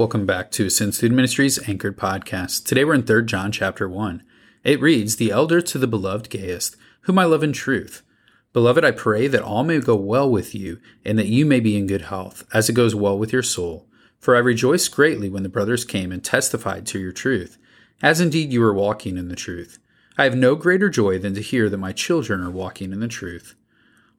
Welcome back to Ascend Student Ministries Anchored Podcast. Today we're in 3 John chapter 1. It reads, The elder to the beloved Gaius, whom I love in truth. Beloved, I pray that all may go well with you, and that you may be in good health, as it goes well with your soul. For I rejoiced greatly when the brothers came and testified to your truth, as indeed you are walking in the truth. I have no greater joy than to hear that my children are walking in the truth.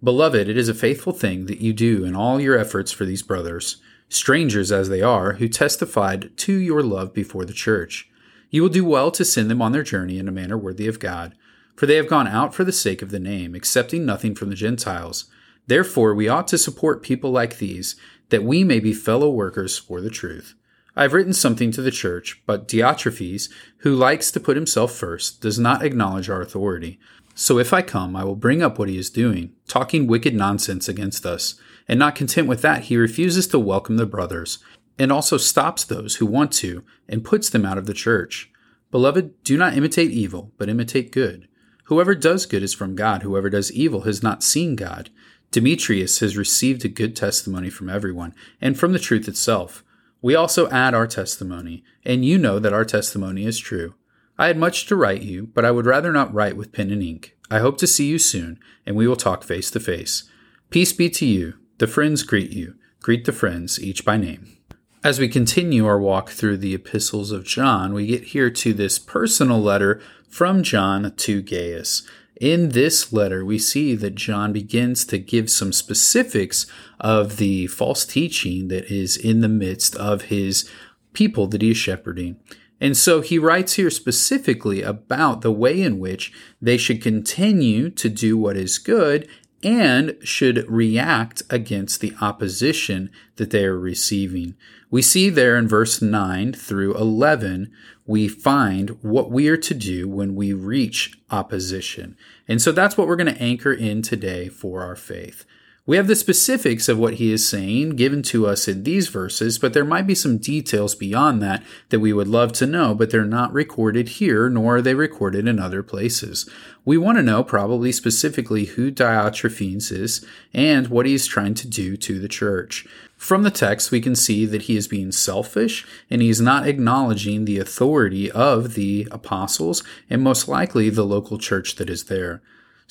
Beloved, it is a faithful thing that you do in all your efforts for these brothers strangers as they are, who testified to your love before the church. You will do well to send them on their journey in a manner worthy of God, for they have gone out for the sake of the name, accepting nothing from the Gentiles. Therefore, we ought to support people like these, that we may be fellow workers for the truth. I have written something to the church, but Diotrephes, who likes to put himself first, does not acknowledge our authority. So if I come, I will bring up what he is doing, talking wicked nonsense against us. And not content with that, he refuses to welcome the brothers, and also stops those who want to, and puts them out of the church. Beloved, do not imitate evil, but imitate good. Whoever does good is from God, whoever does evil has not seen God. Demetrius has received a good testimony from everyone, and from the truth itself. We also add our testimony, and you know that our testimony is true. I had much to write you, but I would rather not write with pen and ink. I hope to see you soon, and we will talk face to face. Peace be to you. The friends greet you. Greet the friends, each by name. As we continue our walk through the epistles of John, we get here to this personal letter from John to Gaius. In this letter, we see that John begins to give some specifics of the false teaching that is in the midst of his people that he is shepherding. And so he writes here specifically about the way in which they should continue to do what is good and should react against the opposition that they are receiving. We see there in verse 9 through 11, we find what we are to do when we reach opposition. And so that's what we're going to anchor in today for our faith. We have the specifics of what he is saying given to us in these verses, but there might be some details beyond that that we would love to know, but they're not recorded here, nor are they recorded in other places. We want to know probably specifically who Diotrephes is and what he is trying to do to the church. From the text, we can see that he is being selfish and he is not acknowledging the authority of the apostles and most likely the local church that is there.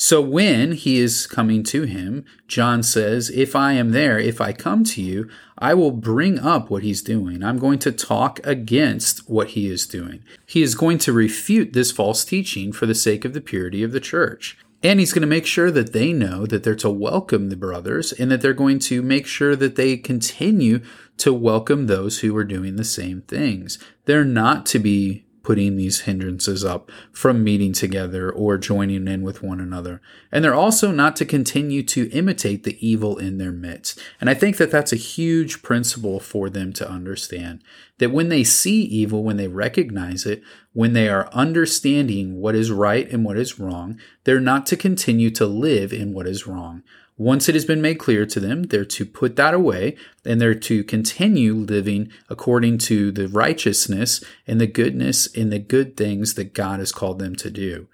So when he is coming to him, John says, If I am there, if I come to you, I will bring up what he's doing. I'm going to talk against what he is doing. He is going to refute this false teaching for the sake of the purity of the church. And he's going to make sure that they know that they're to welcome the brothers and that they're going to make sure that they continue to welcome those who are doing the same things. They're not to be putting these hindrances up from meeting together or joining in with one another. And they're also not to continue to imitate the evil in their midst. And I think that that's a huge principle for them to understand that when they see evil, when they recognize it, when they are understanding what is right and what is wrong, they're not to continue to live in what is wrong. Once it has been made clear to them, they're to put that away and they're to continue living according to the righteousness and the goodness and the good things that God has called them to do.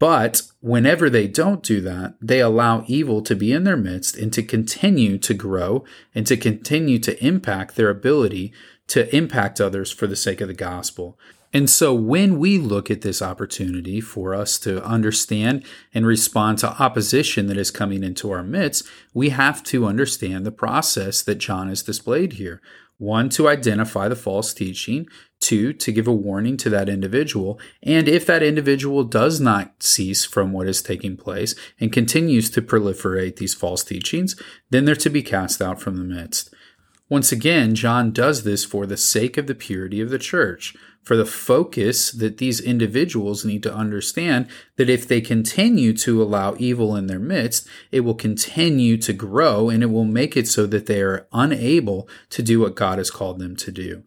But whenever they don't do that, they allow evil to be in their midst and to continue to grow and to continue to impact their ability to impact others for the sake of the gospel. And so when we look at this opportunity for us to understand and respond to opposition that is coming into our midst, we have to understand the process that John has displayed here. One, to identify the false teaching. Two, to give a warning to that individual. And if that individual does not cease from what is taking place and continues to proliferate these false teachings, then they're to be cast out from the midst. Once again, John does this for the sake of the purity of the church for the focus that these individuals need to understand that if they continue to allow evil in their midst, it will continue to grow and it will make it so that they are unable to do what God has called them to do.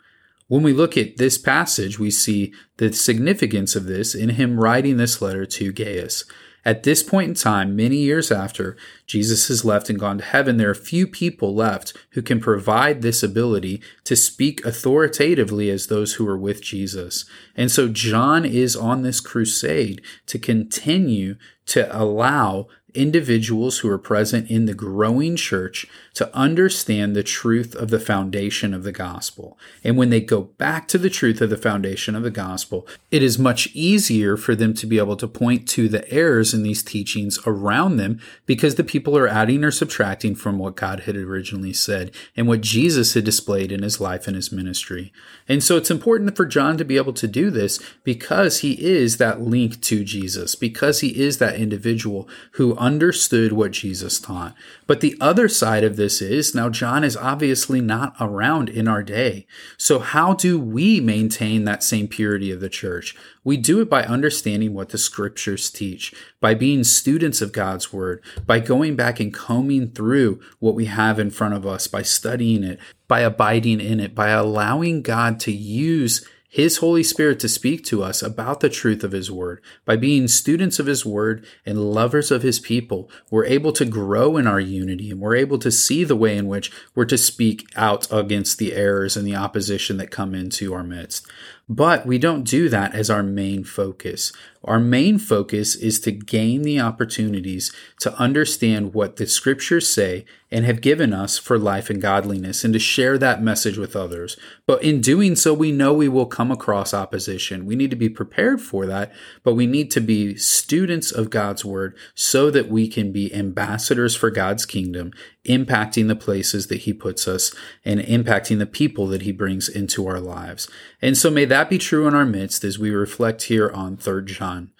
When we look at this passage, we see the significance of this in him writing this letter to Gaius. At this point in time, many years after Jesus has left and gone to heaven, there are few people left who can provide this ability to speak authoritatively as those who are with Jesus. And so John is on this crusade to continue to allow individuals who are present in the growing church to understand the truth of the foundation of the gospel. And when they go back to the truth of the foundation of the gospel, it is much easier for them to be able to point to the errors in these teachings around them because the people are adding or subtracting from what God had originally said and what Jesus had displayed in his life and his ministry. And so it's important for John to be able to do this because he is that link to Jesus, because he is that individual who understood what Jesus taught. But the other side of this is now John is obviously not around in our day. So how do we maintain that same purity of the church? We do it by understanding what the scriptures teach, by being students of God's word, by going back and combing through what we have in front of us, by studying it, by abiding in it, by allowing God to use his Holy Spirit to speak to us about the truth of His Word. By being students of His Word and lovers of His people, we're able to grow in our unity and we're able to see the way in which we're to speak out against the errors and the opposition that come into our midst. But we don't do that as our main focus. Our main focus is to gain the opportunities to understand what the scriptures say and have given us for life and godliness and to share that message with others. But in doing so, we know we will come across opposition. We need to be prepared for that, but we need to be students of God's word so that we can be ambassadors for God's kingdom, impacting the places that he puts us and impacting the people that he brings into our lives. And so may that be true in our midst as we reflect here on 3 John.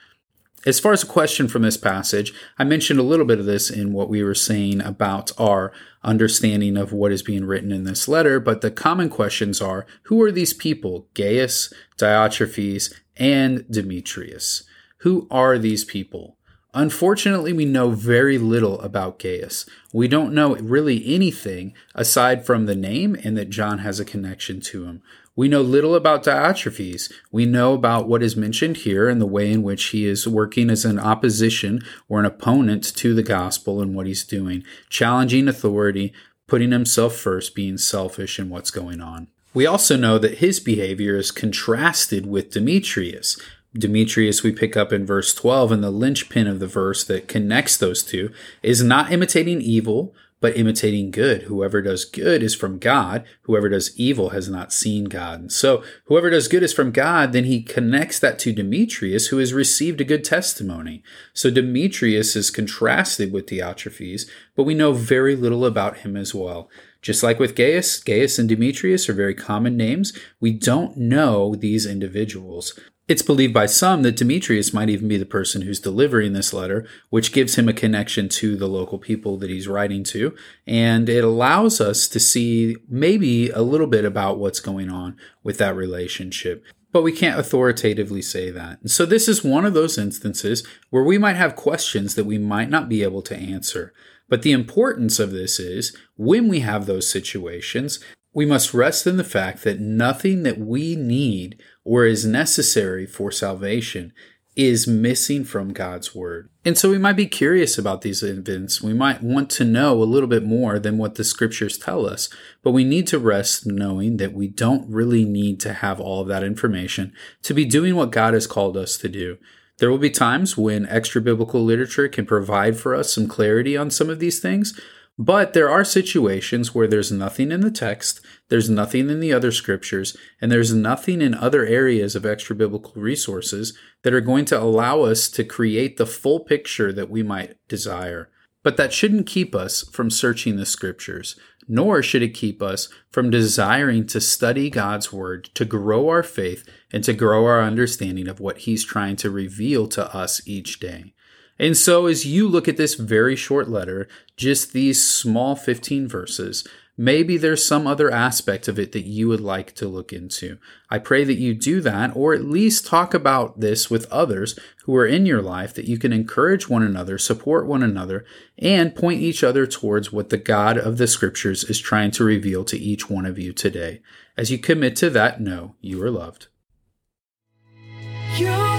As far as a question from this passage, I mentioned a little bit of this in what we were saying about our understanding of what is being written in this letter, but the common questions are who are these people, Gaius, Diotrephes, and Demetrius? Who are these people? Unfortunately, we know very little about Gaius. We don't know really anything aside from the name and that John has a connection to him. We know little about Diotrephes. We know about what is mentioned here and the way in which he is working as an opposition or an opponent to the gospel and what he's doing, challenging authority, putting himself first, being selfish in what's going on. We also know that his behavior is contrasted with Demetrius. Demetrius, we pick up in verse 12, and the linchpin of the verse that connects those two is not imitating evil, but imitating good. Whoever does good is from God. Whoever does evil has not seen God. And so whoever does good is from God. Then he connects that to Demetrius, who has received a good testimony. So Demetrius is contrasted with Diotrephes, but we know very little about him as well. Just like with Gaius, Gaius and Demetrius are very common names. We don't know these individuals. It's believed by some that Demetrius might even be the person who's delivering this letter, which gives him a connection to the local people that he's writing to. And it allows us to see maybe a little bit about what's going on with that relationship. But we can't authoritatively say that. And so this is one of those instances where we might have questions that we might not be able to answer. But the importance of this is when we have those situations, we must rest in the fact that nothing that we need or is necessary for salvation is missing from God's word. And so we might be curious about these events. We might want to know a little bit more than what the scriptures tell us, but we need to rest knowing that we don't really need to have all of that information to be doing what God has called us to do. There will be times when extra biblical literature can provide for us some clarity on some of these things, but there are situations where there's nothing in the text, there's nothing in the other scriptures, and there's nothing in other areas of extra biblical resources that are going to allow us to create the full picture that we might desire. But that shouldn't keep us from searching the scriptures, nor should it keep us from desiring to study God's word, to grow our faith, and to grow our understanding of what He's trying to reveal to us each day. And so, as you look at this very short letter, just these small 15 verses, maybe there's some other aspect of it that you would like to look into. I pray that you do that, or at least talk about this with others who are in your life, that you can encourage one another, support one another, and point each other towards what the God of the Scriptures is trying to reveal to each one of you today. As you commit to that, know you are loved. You